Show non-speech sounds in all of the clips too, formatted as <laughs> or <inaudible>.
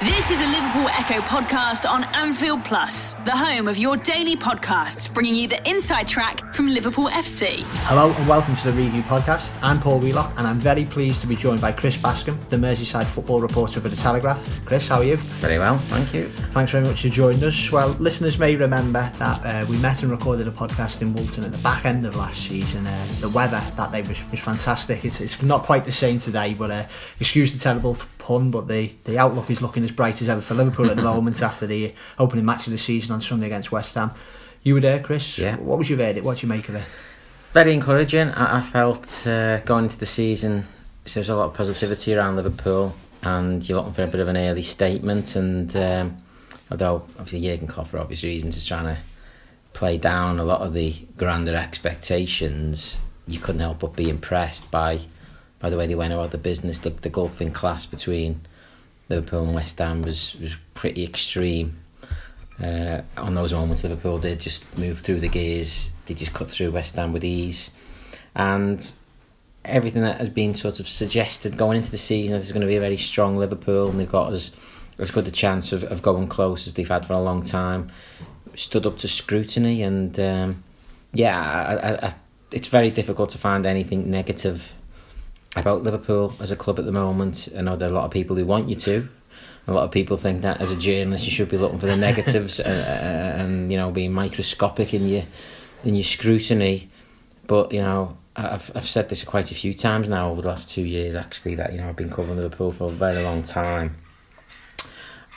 This is a Liverpool Echo podcast on Anfield Plus, the home of your daily podcasts, bringing you the inside track from Liverpool FC. Hello and welcome to the Review Podcast. I'm Paul Wheelock and I'm very pleased to be joined by Chris Bascombe, the Merseyside football reporter for The Telegraph. Chris, how are you? Very well, thank you. Thanks very much for joining us. Well, listeners may remember that uh, we met and recorded a podcast in Woolton at the back end of last season. Uh, the weather that day was, was fantastic. It's, it's, not quite the same today, but uh, excuse the terrible pun, but the, the outlook is looking as bright as ever for Liverpool at the moment after the opening match of the season on Sunday against West Ham. You were there, Chris. Yeah. What was your verdict? What do you make of it? Very encouraging. I, I felt uh, going into the season, so there's a lot of positivity around Liverpool, and you're looking for a bit of an early statement. And um, although obviously Jurgen Klopp, for obvious reasons, is trying to play down a lot of the grander expectations, you couldn't help but be impressed by by the way they went about the business. The, the gulfing class between Liverpool and West Ham was, was pretty extreme. Uh, on those moments, Liverpool did just move through the gears. They just cut through West Ham with ease, and everything that has been sort of suggested going into the season that there's going to be a very strong Liverpool, and they've got as as good a chance of, of going close as they've had for a long time. Stood up to scrutiny, and um, yeah, I, I, I, it's very difficult to find anything negative about Liverpool as a club at the moment. I know there are a lot of people who want you to. A lot of people think that as a journalist you should be looking for the negatives <laughs> and, uh, and, you know being microscopic in your in your scrutiny. But you know I've I've said this quite a few times now over the last two years actually that you know I've been covering Liverpool for a very long time,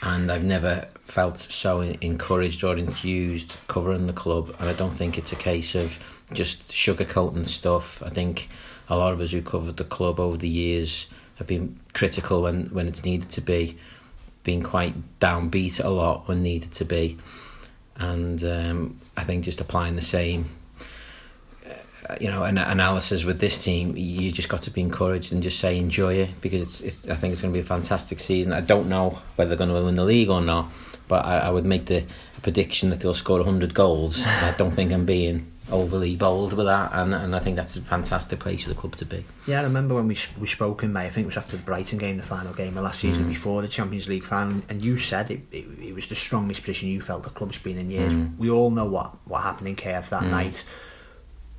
and I've never felt so encouraged or enthused covering the club. And I don't think it's a case of just sugarcoating stuff. I think a lot of us who covered the club over the years have been critical when, when it's needed to be, been quite downbeat a lot when needed to be, and um, I think just applying the same, uh, you know, an analysis with this team, you just got to be encouraged and just say enjoy it because it's, it's I think it's going to be a fantastic season. I don't know whether they're going to win the league or not, but I, I would make the prediction that they'll score hundred goals. I don't think I'm being overly bold with that, and and I think that's a fantastic place for the club to be. Yeah, I remember when we we spoke in May. I think it was after the Brighton game, the final game of last season, mm. before the Champions League final, and you said it, it, it, was the strongest position you felt the club's been in years. Mm. We all know what what happened in Kiev that mm. night,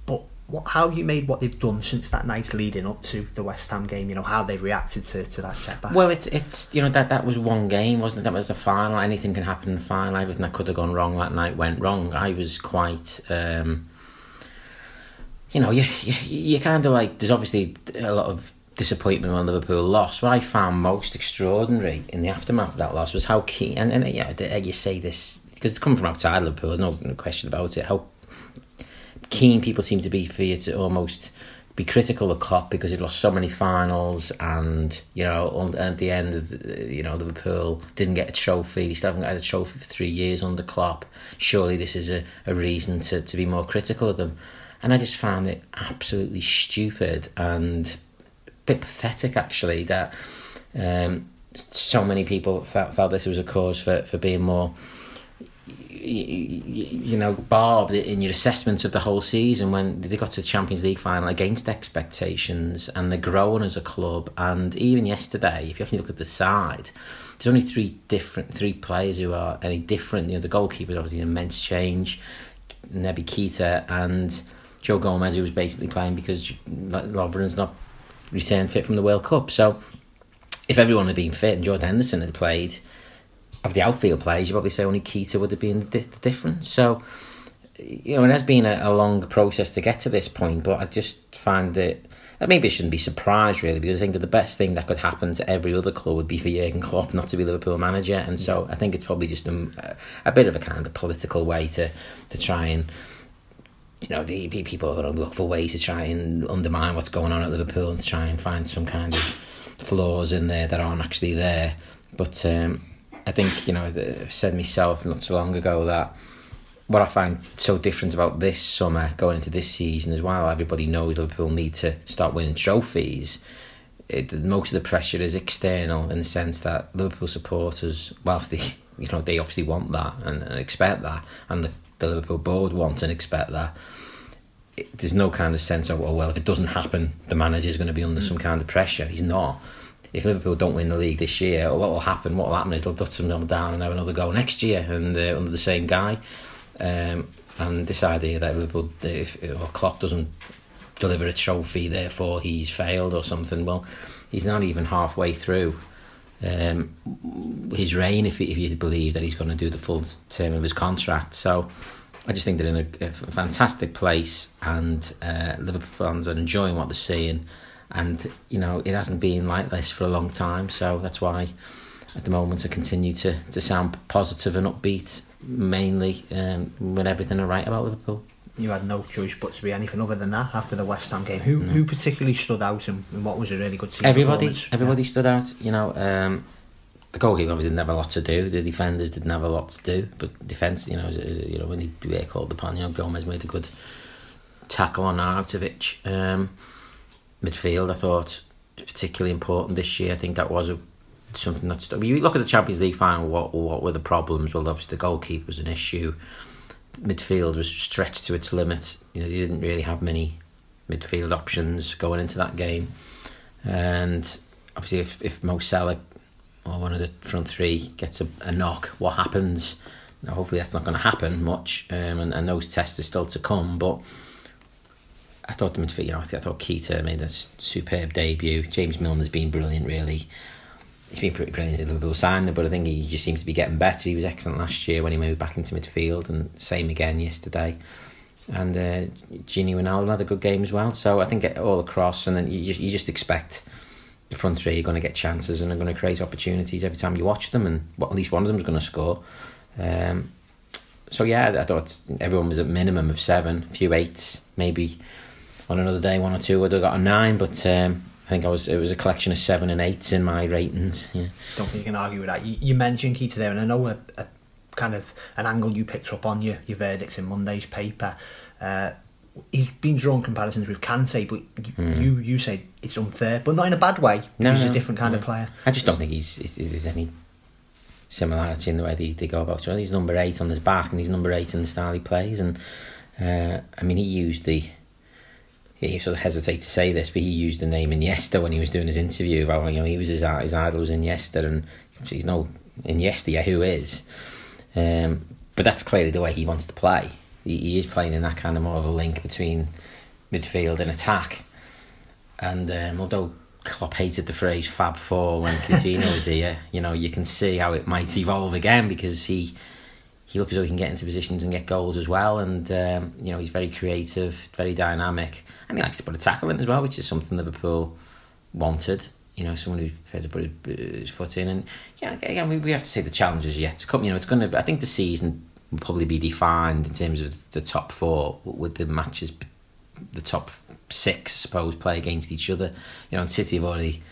but. What, how you made what they've done since that night leading up to the West Ham game? You know how they've reacted to, to that setback. Well, it's it's you know that that was one game, wasn't it? That was the final. Anything can happen in the final. Everything that could have gone wrong that night went wrong. I was quite um, you know, you, you, you kind of like, there's obviously a lot of disappointment when Liverpool lost. What I found most extraordinary in the aftermath of that loss was how keen, and, and yeah, you say this because it's coming from outside Liverpool, there's no, question about it, how keen people seem to be for you to almost be critical of Klopp because he lost so many finals and you know at the end of the, you know Liverpool didn't get a trophy he still haven't got a trophy for three years under Klopp surely this is a, a reason to, to be more critical of them and I just found it absolutely stupid and a bit pathetic actually that um, so many people felt, felt this was a cause for, for being more you know, barbed in your assessment of the whole season when they got to the Champions League final against expectations and they're growing as a club. And even yesterday, if you actually look at the side, there's only three different three players who are any different. You know, the goalkeeper is obviously an immense change, Naby Keita, and Joe Gomez, who was basically playing because Lovren's not returned fit from the World Cup. So if everyone had been fit and Jordan Henderson had played, of the outfield players, you'd probably say only Keita would have been the, the difference. So, you know, it has been a, a, long process to get to this point, but I just find that maybe I shouldn't be surprised really because I think that the best thing that could happen to every other club would be for Jurgen Klopp not to be Liverpool manager, and so I think it's probably just a, a bit of a kind of political way to to try and you know, the people are going to look for ways to try and undermine what's going on at Liverpool and try and find some kind of flaws in there that aren't actually there. But um, I think, you know, I've said myself not so long ago that what I find so different about this summer going into this season as well, everybody knows Liverpool need to start winning trophies. It, most of the pressure is external in the sense that Liverpool supporters, whilst they, you know, they obviously want that and, and expect that, and the the Liverpool board want and expect that. It, there's no kind of sense of, oh, well, if it doesn't happen, the manager is going to be under mm. some kind of pressure. He's not. if Liverpool don't win the league this year, what will happen? What will happen is they'll dust them down and have another go next year and uh, under the same guy. Um, and this idea that Liverpool, if or Klopp doesn't deliver a trophy, therefore he's failed or something. Well, he's not even halfway through um, his reign if, if you believe that he's going to do the full term of his contract. So I just think they're in a, a fantastic place, and uh, Liverpool fans are enjoying what they're seeing. And you know it hasn't been like this for a long time, so that's why at the moment I continue to, to sound positive and upbeat, mainly um, when everything are right about Liverpool you had no choice but to be anything other than that after the West Ham game. Who no. who particularly stood out and, and, what was a really good team Everybody, everybody yeah. stood out. You know, um, the goalkeeper obviously didn't have a lot to do. The defenders didn't have a lot to do, but defence, you know, you know when they were called upon, you know, Gomez made a good tackle on Arnautovic. Um, midfield, I thought particularly important this year. I think that was a something that's. I you look at the Champions League final. What what were the problems? Well, obviously the goalkeeper was an issue midfield was stretched to its limit. You know, you didn't really have many midfield options going into that game, and obviously, if if Mo Salah or one of the front three gets a, a knock, what happens? Now, hopefully, that's not going to happen much, um, and, and those tests are still to come. But I thought the midfield, I, thought Keita made a superb debut. James Milner's been brilliant, really he's been pretty brilliant in Liverpool signing, but I think he just seems to be getting better. He was excellent last year when he moved back into midfield, and same again yesterday. And uh, Gini Wijnaldum had a good game as well. So I think all across, and then you you just expect the front three are going to get chances and are going to create opportunities every time you watch them, and well, at least one of them is going to score. Um, so yeah, I thought everyone was at minimum of seven, a few eights, maybe on another day one or two would have got a nine, but. Um, I think I was it was a collection of seven and eights in my ratings. Yeah. Don't think you can argue with that. You, you mentioned Keita there, and I know a, a, kind of an angle you picked up on your your verdicts in Monday's paper. Uh, he's been drawn comparisons with Kante, but you, mm. you, you say it's unfair, but not in a bad way. No, he's no, a different kind no. of player. I just don't think he's there's any similarity in the way they, they go about it. He's number eight on his back, and he's number eight in the style he plays. And uh, I mean, he used the he sort of hesitate to say this, but he used the name Iniesta when he was doing his interview about you know he was his his idol was Iniesta, and he's no Iniesta who is. Um, but that's clearly the way he wants to play. He, he, is playing in that kind of more of a link between midfield and attack. And um, although Klopp hated the phrase Fab Four when Coutinho was here, you know you can see how it might evolve again because he he looks as though he can get into positions and get goals as well. And um, you know he's very creative, very dynamic, and he likes to put a tackle in as well, which is something Liverpool wanted. You know, someone who's prepared to put his foot in. And yeah, again, we, we have to say the challenges yet to come. You know, it's going to. I think the season will probably be defined in terms of the top four with the matches, the top six, I suppose, play against each other. You know, and City have already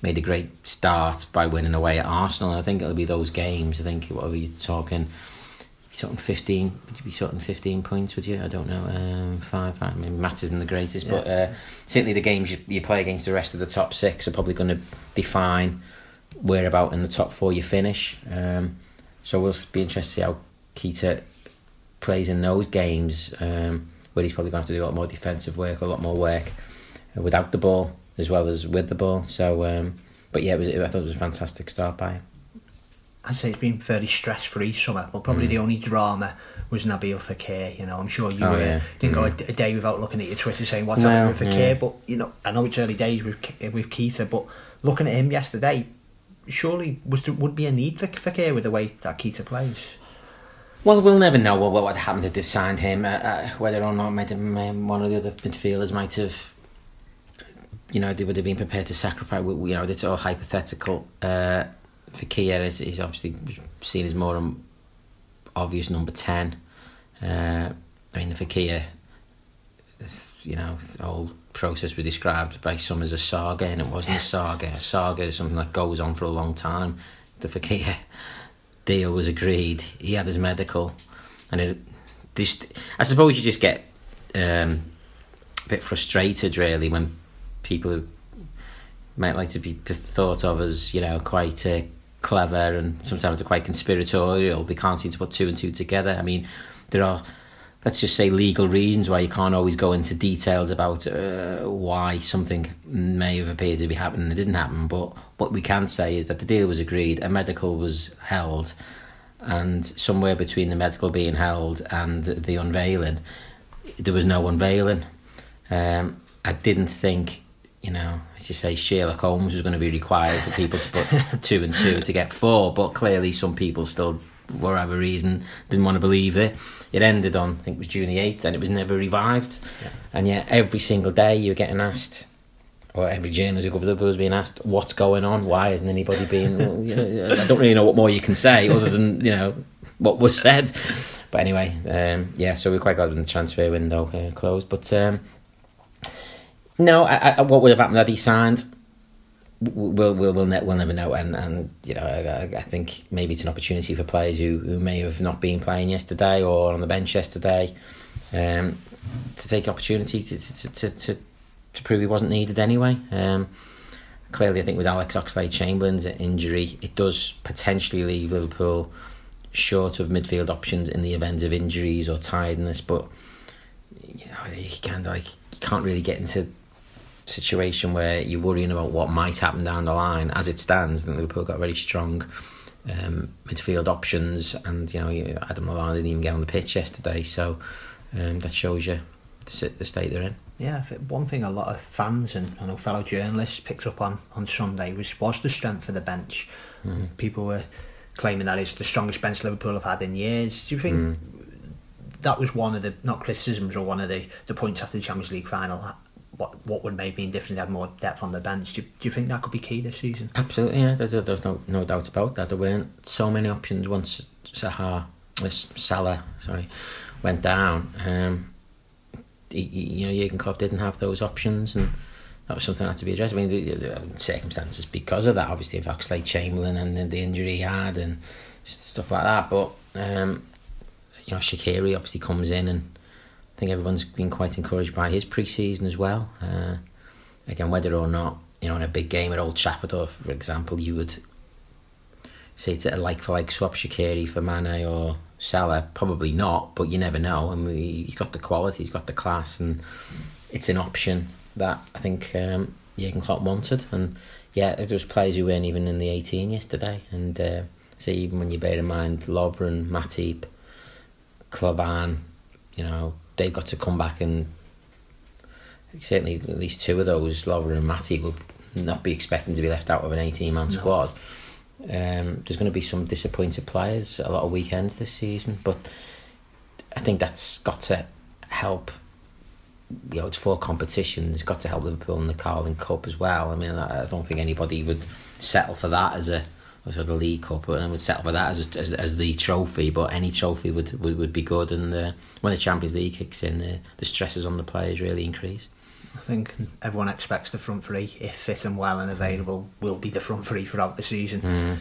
made a great start by winning away at Arsenal. And I think it'll be those games. I think what are we talking? talking 15 would you be talking 15 points would you I don't know um, five, five I mean math isn't the greatest yeah. but uh, certainly the games you, you, play against the rest of the top six are probably going to define where about in the top four you finish um, so we'll be interested to see how Keita plays in those games um, where he's probably going to have to do a lot more defensive work a lot more work uh, without the ball as well as with the ball so um, but yeah it was, I thought it was a fantastic start by him I'd say it's been fairly stress free summer, but probably mm. the only drama was Nabil Fekir. You know, I'm sure you oh, yeah. didn't mm. go a, a, day without looking at your Twitter saying what's well, happening with Fekir. Yeah. But you know, I know it's early days with with Keita, but looking at him yesterday, surely was there, would be a need for Fekir with the way that Keita plays. Well, we'll never know what what happened if they signed him. Uh, uh, whether or not might um, one of the other midfielders might have, you know, they would have been prepared to sacrifice. You know, it's all hypothetical. Uh, Fekir is, is obviously seen as more an obvious number 10. Uh, I mean, the Fekir, you know, the whole process was described by some as a saga, and it wasn't a saga. A saga is something that goes on for a long time. The Fekir deal was agreed. He had his medical, and it just, I suppose you just get um, a bit frustrated, really, when people who might like to be thought of as, you know, quite uh, clever and sometimes they're quite conspiratorial. They can't seem to put two and two together. I mean, there are let's just say legal reasons why you can't always go into details about uh, why something may have appeared to be happening and it didn't happen. But what we can say is that the deal was agreed, a medical was held, and somewhere between the medical being held and the unveiling, there was no unveiling. Um, I didn't think, you know, as you say, Sherlock Holmes was going to be required for people to put <laughs> two and two to get four, but clearly some people still, whatever reason, didn't want to believe it. It ended on, I think it was June the 8th, and it was never revived. Yeah. And yet, every single day you're getting asked, or every journalist who covers the was being asked, what's going on? Why isn't anybody being. <laughs> well, you know, I don't really know what more you can say other than, you know, what was said. But anyway, um, yeah, so we're quite glad when the transfer window uh, closed. But um, no, I, I, what would have happened had he signed? We'll we'll we'll, ne- we'll never know, and and you know I, I think maybe it's an opportunity for players who, who may have not been playing yesterday or on the bench yesterday, um, to take opportunity to to, to to to prove he wasn't needed anyway. Um, clearly, I think with Alex Oxlade-Chamberlain's injury, it does potentially leave Liverpool short of midfield options in the event of injuries or tiredness, but you know he kind of like can't really get into situation where you're worrying about what might happen down the line. As it stands, think Liverpool got very strong um, midfield options, and you know Adam Lallana didn't even get on the pitch yesterday, so um, that shows you the, the state they're in. Yeah, one thing a lot of fans and I know fellow journalists picked up on on Sunday was was the strength of the bench. Mm-hmm. People were claiming that it's the strongest bench Liverpool have had in years. Do you think mm. that was one of the not criticisms or one of the, the points after the Champions League final? What what would maybe different? Had more depth on the bench. Do you, do you think that could be key this season? Absolutely, yeah. There's, there's no no doubt about that. There weren't so many options once Sahar, Salah, sorry, went down. Um, you know, Jurgen Klopp didn't have those options, and that was something that had to be addressed. I mean, the, the circumstances because of that, obviously, of Oxlade-Chamberlain and the, the, injury he had and stuff like that. But um, you know, Shaqiri obviously comes in, and think everyone's been quite encouraged by his pre-season as well. Uh, again, whether or not you know in a big game at Old Trafford, or for example, you would say it's a like for like swap Shaqiri for Mane or Salah, probably not, but you never know. And we, he's got the quality, he's got the class, and it's an option that I think um, Jurgen Klopp wanted. And yeah, there was players who weren't even in the 18 yesterday. And uh, see, even when you bear in mind Lovren, Matip, Klavan, you know, they've got to come back and certainly at least two of those, Lovren and Matip, will not be expecting to be left out of an 18 man no. squad. Um, there's going to be some disappointed players a lot of weekends this season, but I think that's got to help. You know, it's four competitions. It's got to help Liverpool in the Carling Cup as well. I mean, I, don't think anybody would settle for that as a as a League Cup, and we'd settle for that as, a, as as the trophy. But any trophy would would, would be good. And uh, when the Champions League kicks in, uh, the stresses on the players really increase. I think everyone expects the front three, if fit and well and available, will be the front three throughout the season. Mm.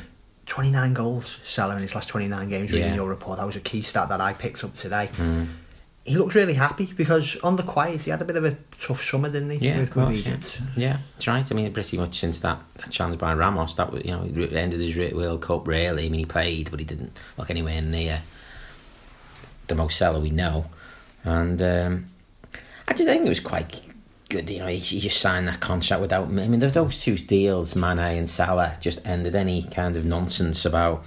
29 goals, Salah in his last 29 games, reading yeah. your report. That was a key stat that I picked up today. Mm. He looks really happy because on the quiet, he had a bit of a tough summer, didn't he? Yeah, of course. Yeah. yeah, that's right. I mean, pretty much since that, that challenge by Ramos, that was, you know, he ended his World Cup really. I mean, he played, but he didn't look anywhere near the Mo Salah we know. And um, I just think it was quite good. You know, he, he, just signed that contract without. I mean, those two deals, Mane and Salah, just ended any kind of nonsense about.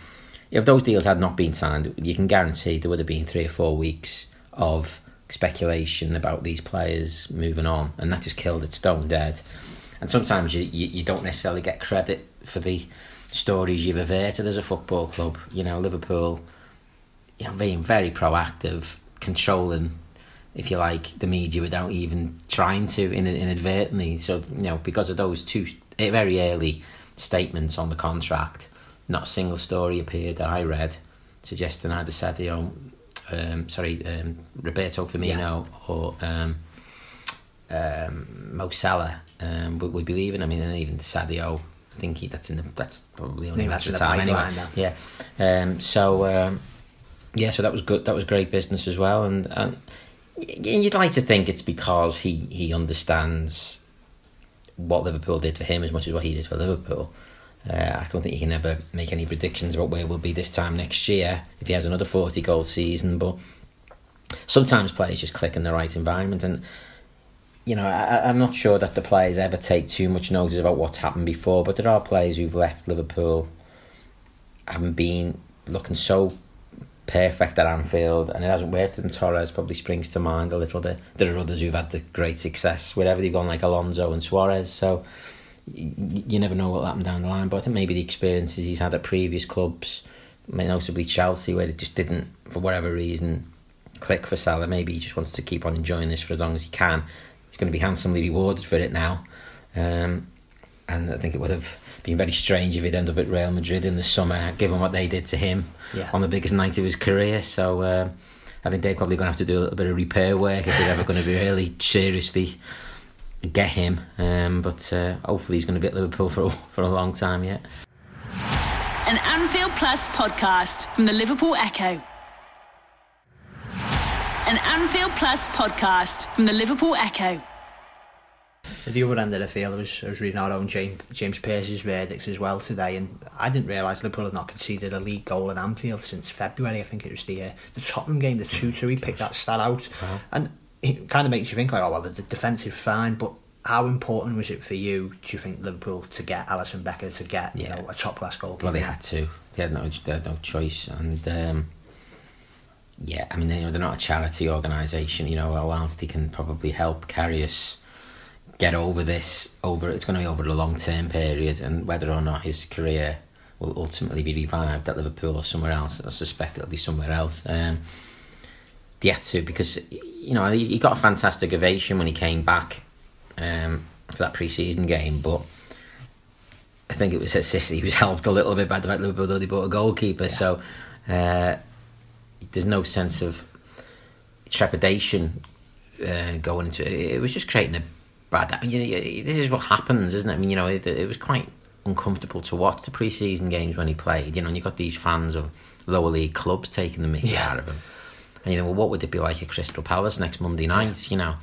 If those deals had not been signed, you can guarantee there would have been three or four weeks of speculation about these players moving on, and that just killed it stone dead. And sometimes you, you, you don't necessarily get credit for the stories you've averted as a football club. You know, Liverpool, you know, being very proactive, controlling if you like, the media without even trying to in, inadvertently. So, you know, because of those two very early statements on the contract, not a single story appeared that I read suggesting either Sadio, um, sorry, um, Roberto Firmino yeah. or um, um, Mo Salah um, would, would be leaving. I mean, and even Sadio, I think he, that's in the, that's probably only matter of time anyway. Now. Yeah. Um, so um, yeah, so that was good. That was great business as well, and and You'd like to think it's because he, he understands what Liverpool did for him as much as what he did for Liverpool. Uh, I don't think you can ever make any predictions about where we'll be this time next year if he has another 40 goal season, but sometimes players just click in the right environment and you know, I, I'm not sure that the players ever take too much notice about what's happened before, but there are players who've left Liverpool haven't been looking so perfect at Anfield and it hasn't worked and Torres probably springs to mind a little bit. There are others who've had the great success wherever they've gone like Alonso and Suarez so you, never know what'll happen down the line but I think maybe the experiences he's had at previous clubs notably Chelsea where it just didn't for whatever reason click for Salah maybe he just wants to keep on enjoying this for as long as he can he's going to be handsomely rewarded for it now um, and I think it would have been very strange if he'd end up at Real Madrid in the summer, given what they did to him yeah. on the biggest night of his career. So uh, I think they're probably going to have to do a little bit of repair work if they're ever going to be really seriously get him. Um, but uh, hopefully he's going to be at Liverpool for for a long time yet. An Anfield Plus podcast from the Liverpool Echo. An Anfield Plus podcast from the Liverpool Echo. At the other end of the field, I was, I was reading our own James, James Pearce's verdicts as well today, and I didn't realise Liverpool had not conceded a league goal at Anfield since February. I think it was the uh, the Tottenham game, the 2 2. He picked that stat out, Wow. and it kind of makes you think, like, oh, well, the, the defensive fine, but how important was it for you, do you think, Liverpool to get Alisson Becker to get Yeah. you know, a top class goalkeeper? Well, they had to. They had no, they had no choice, and um, yeah, I mean, you know, they're not a charity organisation. You know, whilst they can probably help carry us get over this, over it's going to be over a long term period, and whether or not his career will ultimately be revived at Liverpool or somewhere else, I suspect it'll be somewhere else. Um, to because you know he, he got a fantastic ovation when he came back um, for that pre-season game, but. I think it was at City. He was <laughs> helped a little bit by the fact Liverpool they bought a goalkeeper. So uh, there's no sense of trepidation uh, going into it. It was just creating a bad. I mean, you know, this is what happens, isn't it? I mean, you know, it, it was quite uncomfortable to watch the pre-season games when he played. You know, and you got these fans of lower league clubs taking the mickey Yeah. out of him. And you know, well, what would it be like at Crystal Palace next Monday night? You know,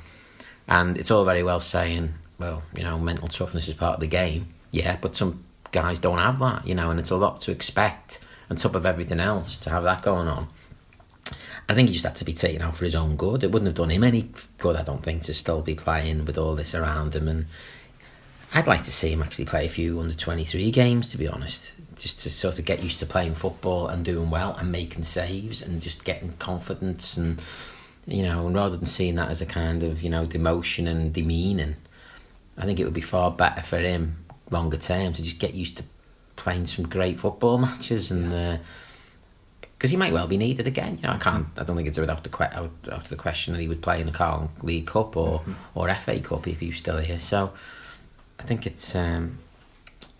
and it's all very well saying, well, you know, mental toughness is part of the game. Yeah, but some guys don't have that, you know, and it's a lot to expect on top of everything else to have that going on. I think he just had to be taken out for his own good. It wouldn't have done him any good, I don't think, to still be playing with all this around him. And I'd like to see him actually play a few under 23 games, to be honest, just to sort of get used to playing football and doing well and making saves and just getting confidence. And, you know, and rather than seeing that as a kind of, you know, demotion and demeaning, I think it would be far better for him longer term to just get used to playing some great football matches and. Uh, because he might well be needed again. You know, I can't. I don't think it's without the que- out, out of the question that he would play in the Carling League Cup or or FA Cup if he was still here. So I think it's um,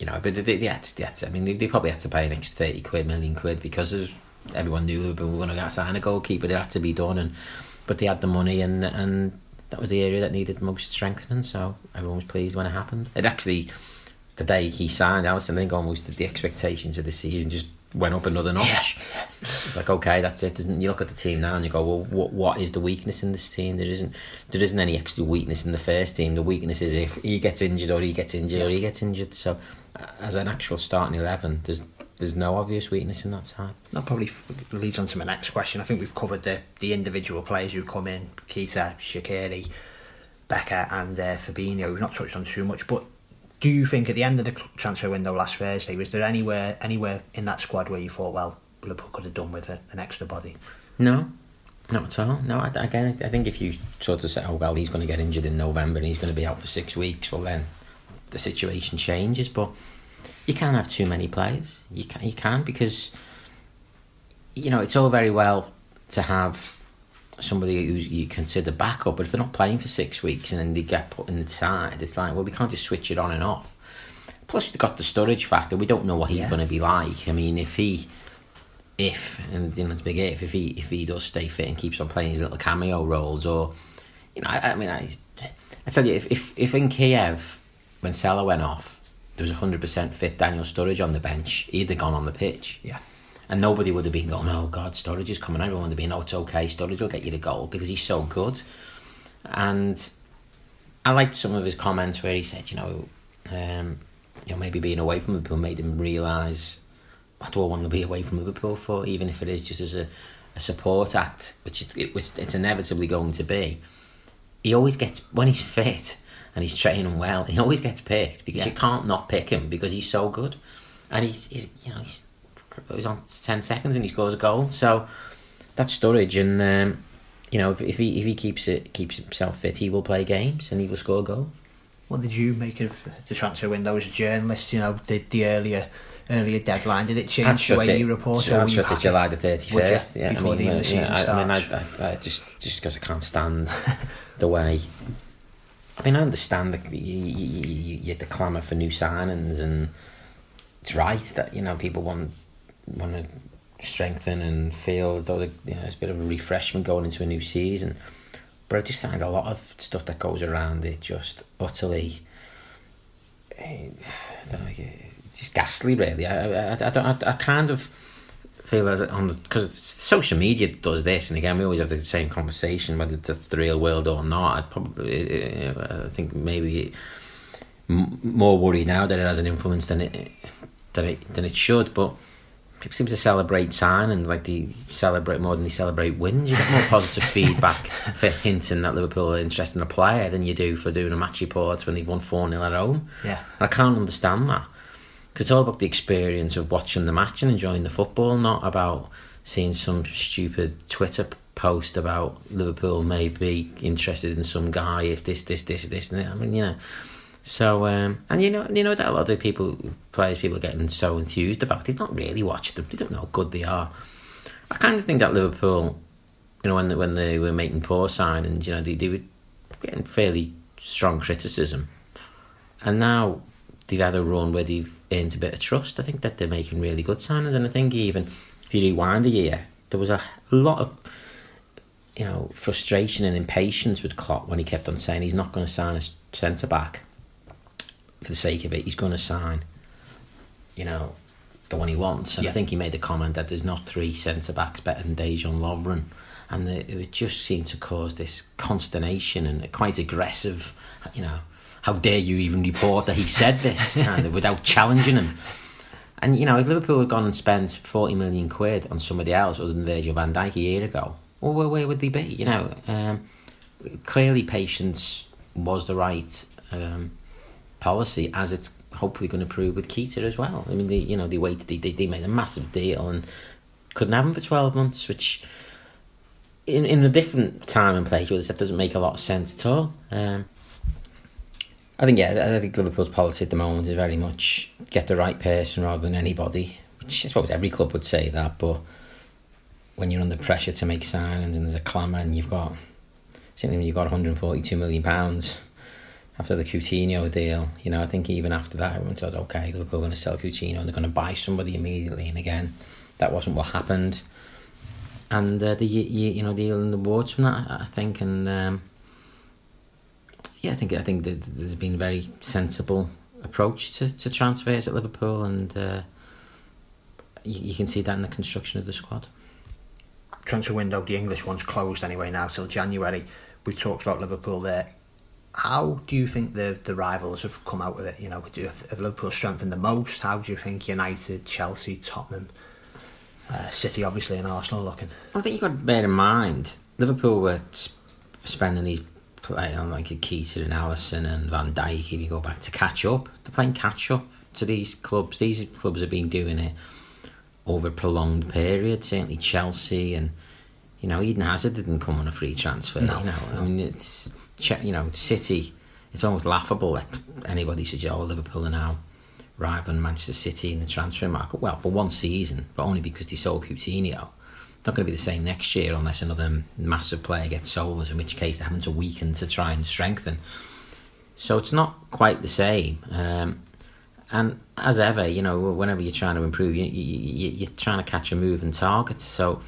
you know, but they, they, they had to, they had to, I mean, they, they probably had to pay an extra thirty quid, million quid because everyone knew Liverpool were going to sign a goalkeeper. It had to be done, and but they had the money, and and that was the area that needed most strengthening. So everyone was pleased when it happened. It actually, the day he signed, Alisson, I think almost the expectations of the season just went up another notch. It's like okay, that's it. Doesn't you look at the team now and you go, well, what what is the weakness in this team? There isn't there isn't any extra weakness in the first team. The weakness is if he gets injured or he gets injured or he gets injured. So uh, as an actual starting eleven, there's there's no obvious weakness in that side. That probably leads on to my next question. I think we've covered the, the individual players who come in, Keita, Shaqiri, Becker and uh, Fabinho. We've not touched on too much, but do you think at the end of the transfer window last Thursday, was there anywhere anywhere in that squad where you thought, well, Liverpool could have done with an extra body? No, not at all. No, again, I think if you sort of say, oh well, he's going to get injured in November and he's going to be out for six weeks, well then the situation changes. But you can't have too many players. You can you can because you know it's all very well to have somebody who you consider backup, but if they're not playing for six weeks and then they get put in the side, it's like well they can't just switch it on and off. Plus, you've got the Sturridge factor. We don't know what he's Yeah. going to be like. I mean, if he if and you know it's a big if if he if he does stay fit and keeps on playing his little cameo roles or you know I, I mean I I tell you if if if in Kiev when Salah went off there was a hundred percent fit Daniel Sturridge on the bench he'd have gone on the pitch Yeah. And nobody would have been going oh God Sturridge is coming everyone would have been oh it's okay Sturridge will get you the goal because he's so good and I liked some of his comments where he said you know um, you know maybe being away from Liverpool made him realise what do I want to be away from Liverpool for, even if it is just as a, a support act, which it, which it's inevitably going to be. He always gets when he's fit and he's training well. He always gets picked because Yeah. you can't not pick him because he's so good, and he's, he's you know he's he's on ten seconds and he scores a goal. So that's Sturridge, and um, you know if, if he if he keeps it keeps himself fit, he will play games and he will score goals. What did you make of the transfer window as a journalist? You know, did the earlier earlier deadline did it change the way it. you report? so I'd shut it? July the thirty first. Yeah, Before I the mean, English yeah, season I, mean, starts. I, I, I just just because I can't stand the way. I mean, I understand that you, you, you, you you- the clamour for new signings, and it's right that you know people want want to strengthen and feel as though you know, there's a bit of a refreshment going into a new season. But I just find a lot of stuff that goes around it just utterly, eh, I don't know, eh, just ghastly. Really, I, I, I, don't, I, I kind of feel as on because social media does this, and again, we always have the same conversation whether that's the real world or not. I'd probably, uh, I think maybe more worried now that it has an influence than it than it than it should, but. People seem to celebrate signings like they celebrate more than they celebrate wins. You get more positive <laughs> feedback for hinting that Liverpool are interested in a player than you do for doing a match report when they've won 4 0 at home. Yeah. I can't understand that. Because it's all about the experience of watching the match and enjoying the football, not about seeing some stupid Twitter post about Liverpool may be interested in some guy if this, this, this, this, and that. I mean, you know. So, um, and you know, you know that a lot of people, players, people are getting so enthused about. They've not really watched them. They don't know how good they are. I kind of think that Liverpool, you know, when they, when they were making poor signings, you know, they, they were getting fairly strong criticism. And now they've had a run where they've earned a bit of trust. I think that they're making really good signings, and I think even if you rewind a year, there was a lot of you know frustration and impatience with Klopp when he kept on saying he's not going to sign a centre back for the sake of it. He's going to sign, you know, the one he wants. And I think he made the comment that there's not three centre backs better than Dejan Lovren. And the, it just seemed to cause this consternation and quite aggressive, you know, how dare you even report that he said this <laughs> kind of without challenging him. And you know, if Liverpool had gone and spent forty million quid on somebody else other than Virgil van Dijk a year ago, well, where, where would they be? You know, um, clearly patience was the right um, policy, as it's hopefully going to prove with Keita as well. I mean, they you know they waited, they, they they made a massive deal and couldn't have him for twelve months, which in in a different time and place, that doesn't make a lot of sense at all. Um, I think yeah, I think Liverpool's policy at the moment is very much get the right person rather than anybody. Which I suppose every club would say that, but when you're under pressure to make signings and there's a clamour and you've got certainly when you've got 142 million pounds after the Coutinho deal, you know, I think even after that everyone thought, okay, Liverpool are going to sell Coutinho and they're going to buy somebody immediately. And again, that wasn't what happened. And uh, the you, you know the yielding the awards from that, I think, and. Um, yeah, I think I think there's been a very sensible approach to, to transfers at Liverpool, and uh, you, you can see that in the construction of the squad. transfer window, the English one's closed anyway now till January. We've talked about Liverpool there. How do you think the the rivals have come out of it? You know, do, have Liverpool strengthened the most? How do you think United, Chelsea, Tottenham, uh, City, obviously, and Arsenal looking? I think you've got to bear in mind Liverpool were sp- spending these play on like a Keita and Alisson and Van Dijk. If you go back to catch up, they're playing catch up to these clubs. These clubs have been doing it over a prolonged period. Certainly Chelsea and you know Eden Hazard didn't come on a free transfer. No, you know, I mean it's you know City. It's almost laughable that anybody suggests oh Liverpool are now rivaling Manchester City in the transfer market. Well, for one season, but only because they sold Coutinho. It's not going to be the same next year unless another massive player gets sold, in which case they're having to weaken to try and strengthen. So it's not quite the same. Um, and as ever, you know, whenever you're trying to improve, you, you, you're trying to catch a moving target. So,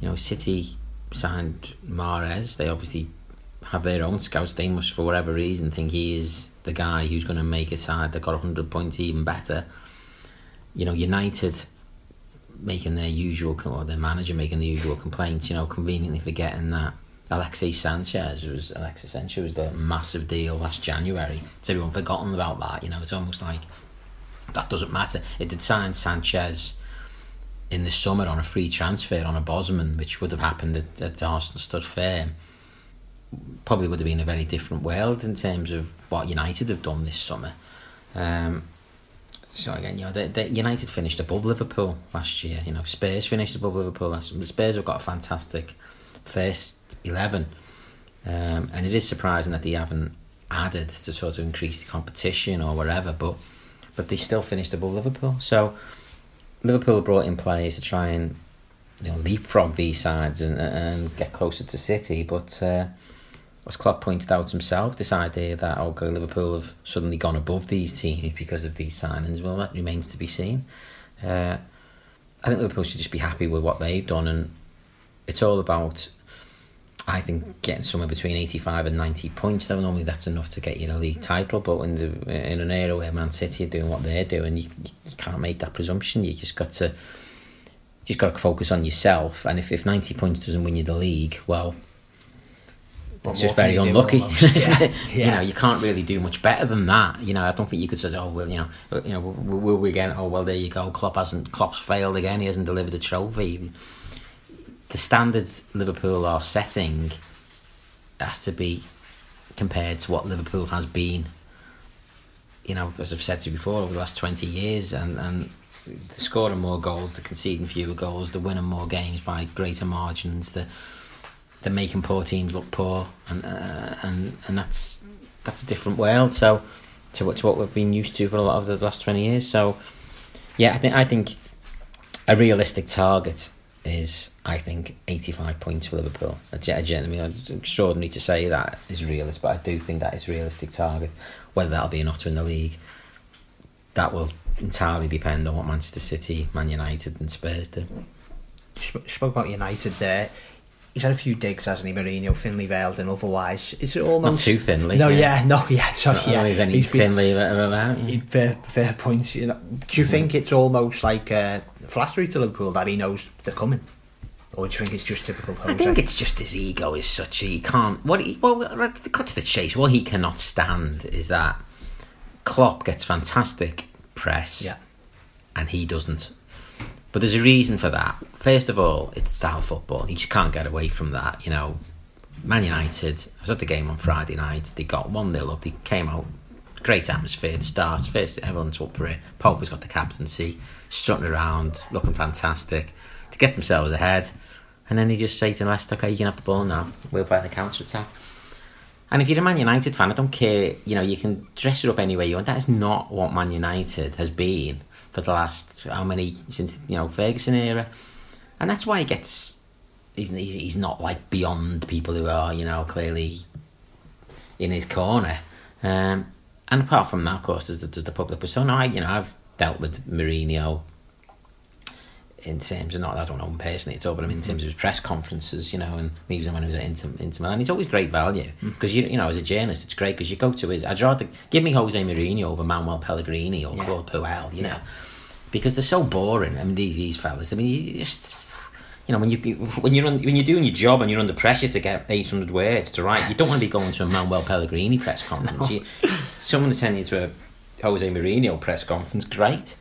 you know, City signed Mahrez. They obviously have their own scouts. They must, for whatever reason, think he is the guy who's going to make a side that got 100 points even better. You know, United making their usual, or their manager making the usual complaints, you know, conveniently forgetting that Alexis Sanchez was Alexis Sanchez was the massive deal last January. Has everyone forgotten about that? You know, it's almost like that doesn't matter. It did sign Sanchez in the summer on a free transfer on a Bosman, which would have happened at, at Arsenal stood firm, probably would have been a very different world in terms of what United have done this summer. Um, so again, you know, the, the United finished above Liverpool last year. You know, Spurs finished above Liverpool. Last, the Spurs have got a fantastic first eleven, um, and it is surprising that they haven't added to sort of increase the competition or whatever. But but they still finished above Liverpool. So Liverpool brought in players to try and you know leapfrog these sides and and get closer to City, but. Uh, as Klopp pointed out himself, this idea that okay, Liverpool have suddenly gone above these teams because of these signings, well, that remains to be seen. Uh, I think Liverpool should just be happy with what they've done, and it's all about, I think, getting somewhere between eighty-five and ninety points. Now, normally that's enough to get you a league title, but in the in an era where Man City are doing what they're doing, you, you can't make that presumption. You just got to, you just got to focus on yourself. And if, if ninety points doesn't win you the league, well it's just very unlucky. yeah. <laughs> yeah. <laughs> You know, you can't really do much better than that. You know, I don't think you could say, "Oh, well, you know, uh, you know, will, will we again? Oh, well, there you go. Klopp hasn't. Klopp's failed again. He hasn't delivered a trophy." The standards Liverpool are setting has to be compared to what Liverpool has been. You know, as I've said to you before, over the last twenty years, and and scoring more goals, the conceding fewer goals, the winning more games by greater margins, the they're making poor teams look poor, and uh, and and that's that's a different world. So to what to what we've been used to for a lot of the last twenty years. So yeah, I think I think a realistic target is I think eighty five points for Liverpool. Again, I mean, it's extraordinary to say that is realistic, but I do think that is a realistic target. Whether that'll be enough to win the league, that will entirely depend on what Manchester City, Man United, and Spurs do. Spoke about United there he's had a few digs, hasn't he, Mourinho, thinly veiled and otherwise. Is it almost not too thinly? No, yeah, yeah no, <laughs> yeah, sorry, not yeah. There's any he's thinly about. Yeah. Fair, fair points. You know, do you mm-hmm. think it's almost like uh, flattery to Liverpool that he knows they're coming? Or do you think it's just typical Jose? I think it's just his ego is such he can't. What he well, cut to the chase. What he cannot stand is that Klopp gets fantastic press, yeah, and he doesn't. But there's a reason for that. First of all, it's style football. You just can't get away from that. You know, Man United, I was at the game on Friday night. They got 1 0 up. They came out, great atmosphere. The start, first, everyone's up for it. Pogba has got the captaincy, strutting around, looking fantastic. To get themselves ahead. And then they just say to Leicester, okay, you can have the ball now. We'll play the counter attack. And if you're a Man United fan, I don't care. You know, you can dress it up any way you want. That is not what Man United has been for the last how many since you know Ferguson era, and that's why he gets. He's he's not like beyond people who are you know clearly in his corner. Um, and apart from that, of course, there's the, there's the public persona. I you know I've dealt with Mourinho in terms of not I don't know him personally at all, but I mean in terms of his press conferences, you know, and even when he was at Inter, Inter Milan, he's always great value because mm. you you know as a journalist, it's great because you go to his. I'd rather give me Jose Mourinho over Manuel Pellegrini or yeah. Claude Puel, you yeah. know, because they're so boring. I mean these, these fellas. I mean you just. You know when you when you're on, when you're doing your job and you're under pressure to get 800 words to write, you don't want to be going to a Manuel Pellegrini press <laughs> conference. no. you, someone you to a Jose Mourinho press conference, great.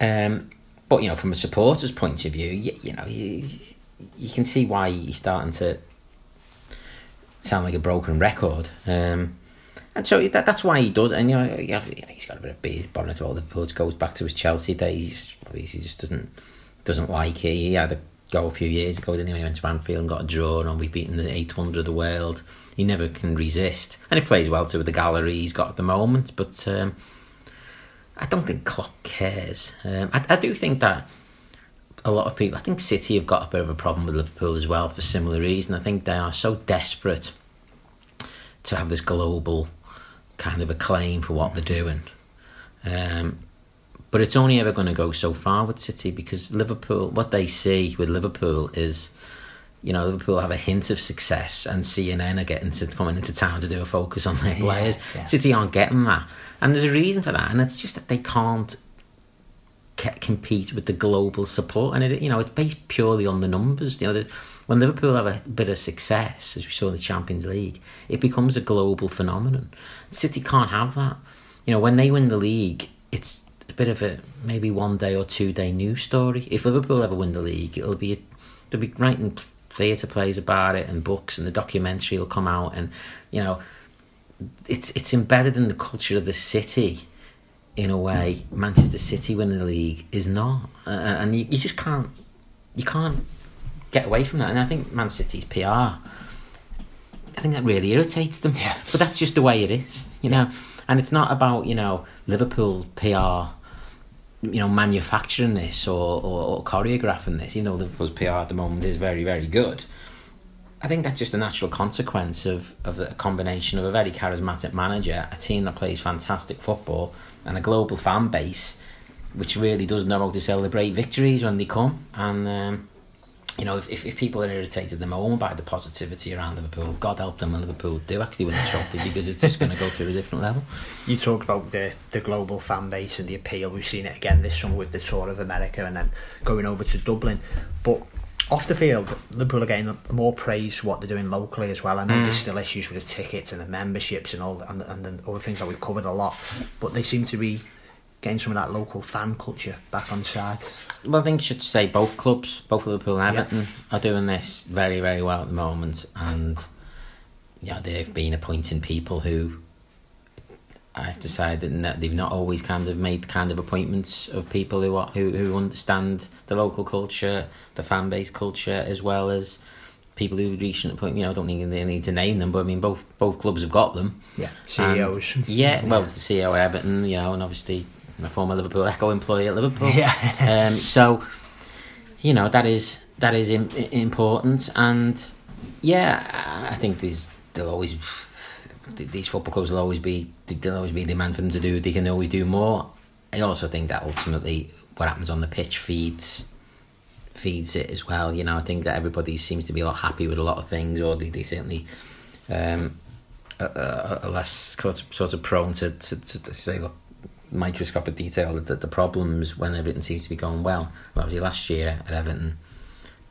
Um, but you know, from a supporter's point of view, you, you know, you, you can see why he's starting to sound like a broken record. Um, and so that, that's why he does. And you know, I think he's got a bit of beard bonnet about Liverpool. It goes back to his Chelsea days. He just doesn't doesn't like it. He had a go a few years ago, didn't he? He went to Anfield and got a draw, and we beaten the 800 of the world. He never can resist, and he plays well too with the gallery he's got at the moment. But um, I don't think Klopp cares. Um, I, I do think that a lot of people, I think City have got a bit of a problem with Liverpool as well for similar reason. I think they are so desperate to have this global kind of acclaim for what they're doing. Um, but it's only ever going to go so far with City because Liverpool, what they see with Liverpool is, you know, Liverpool have a hint of success and CNN are getting to coming into town to do a focus on their players. Yeah, yeah. City aren't getting that. And there's a reason for that, and it's just that they can't compete with the global support, and it, you know, it's based purely on the numbers. You know, the, when Liverpool have a bit of success, as we saw in the Champions League, it becomes a global phenomenon. City can't have that. You know, when they win the league, it's a bit of a maybe one day or two day news story. If Liverpool ever win the league, it'll be a, they'll be writing theatre plays about it and books, and the documentary will come out, and you know, it's it's embedded in the culture of the city. In a way, Manchester City winning the league is not, uh, and you, you just can't you can't get away from that. And I think Man City's PR, I think that really irritates them. Yeah. But that's just the way it is, you know. And it's not about you know Liverpool PR, you know, manufacturing this or, or, or choreographing this. You know, Liverpool's PR at the moment is very very good. I think that's just a natural consequence of, of a combination of a very charismatic manager, a team that plays fantastic football, and a global fan base, which really does know how to celebrate victories when they come. And um, you know, if, if people are irritated at the moment by the positivity around Liverpool, God help them when Liverpool do actually win the trophy <laughs> because it's just going to go through a different level. You talked about the the global fan base and the appeal. We've seen it again this summer with the tour of America and then going over to Dublin. But off the field, Liverpool are getting more praise for what they're doing locally as well. I know Mm. there's still issues with the tickets and the memberships and all, and, and the other things that we've covered a lot. But they seem to be getting some of that local fan culture back on side. Well, I think you should say both clubs, both Liverpool and Everton, are doing this very, very well at the moment, and you know they've been appointing people who I've decided that they've not always kind of made kind of appointments of people who are, who who understand the local culture, the fan base culture, as well as people who reach an point. You know, I don't think they need to name them, but I mean both both clubs have got them. Yeah, And- CEOs. yeah, well, it's the CEO at Everton, you know, and obviously a former Liverpool Echo employee at Liverpool. Yeah. <laughs> um, so, you know, that is that is Im- important, and yeah, I think these they'll always these football clubs will always be there'll always be demand for them to do. They can always do more. I also think that ultimately what happens on the pitch feeds feeds it as well. You know, I think that everybody seems to be a lot happy with a lot of things, or they, they certainly um, are, are are less sort of, sort of prone to, to, to, to say, look, microscopic detail, the, the problems when everything seems to be going well. Well, obviously last year at Everton,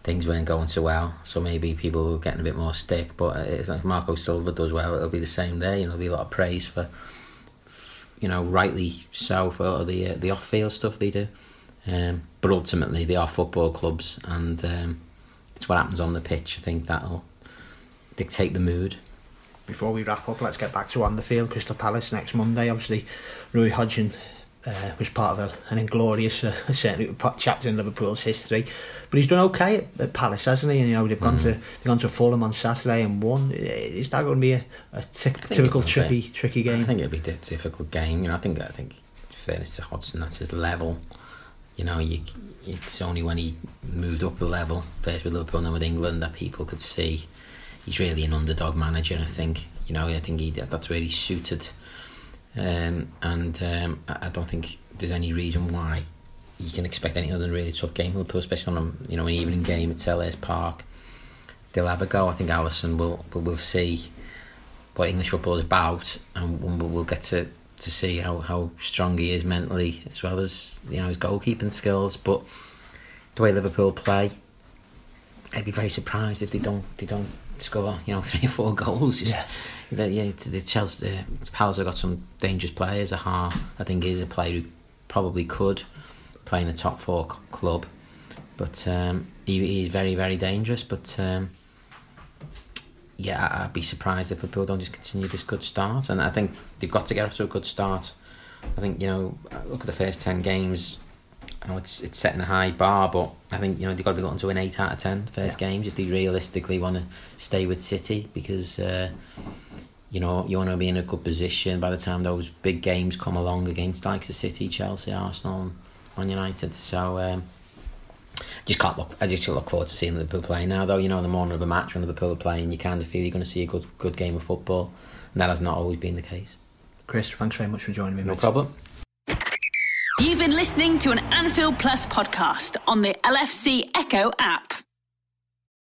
things weren't going so well, so maybe people were getting a bit more stick. But it's like Marco Silva does well, it'll be the same there. You know, there'll be a lot of praise for, you know, rightly so for the uh, the off field stuff they do. Um, but ultimately, they are football clubs, and um, it's what happens on the pitch. I think that'll dictate the mood. Before we wrap up, let's get back to on the field. Crystal Palace next Monday. Obviously, Roy Hodgson uh, was part of a, an inglorious, uh, certainly chapter in Liverpool's history. But he's done okay at, at Palace, hasn't he? And you know they've gone to they've gone to Fulham on Saturday and won. Is that going to be a, a typical it tricky be. tricky game? I think it'll be a difficult game. You know, I think I think fairness to Hodgson, that's his level. You know, you it's only when he moved up a level, first with Liverpool, and then with England, that people could see he's really an underdog manager. I think. You know, I think he that's where he's suited, um, and um, I, I don't think there's any reason why you can expect any other than really tough game. Liverpool, especially on a, you know an evening game at Selhurst Park, they'll have a go. I think Alisson will will, will see what English football is about, and we'll, we'll get to, to see how, how strong he is mentally as well as you know his goalkeeping skills. But the way Liverpool play, I'd be very surprised if they don't they don't score you know <laughs> three or four goals. Just Yeah. the, yeah, the Chelsea, the Palace have got some dangerous players. Zaha, I think is a player who probably could play in a top four club, but um, he, he's very very dangerous. But um, yeah, I'd be surprised if Liverpool don't just continue this good start. And I think they've got to get off to a good start. I think you know, look at the first ten games. I know it's it's setting a high bar, but I think you know they've got to be looking to win eight out of ten first Yeah. games if they realistically want to stay with City because. Uh, you know, you want to be in a good position by the time those big games come along against like the City, Chelsea, Arsenal, and Man United. So um, just can't look. I just look forward to seeing Liverpool play now. Though you know, the morning of a match when Liverpool are playing, you kind of feel you're going to see a good good game of football, and that has not always been the case. Chris, thanks very much for joining me. No mate. problem. You've been listening to an Anfield Plus podcast on the LFC Echo app.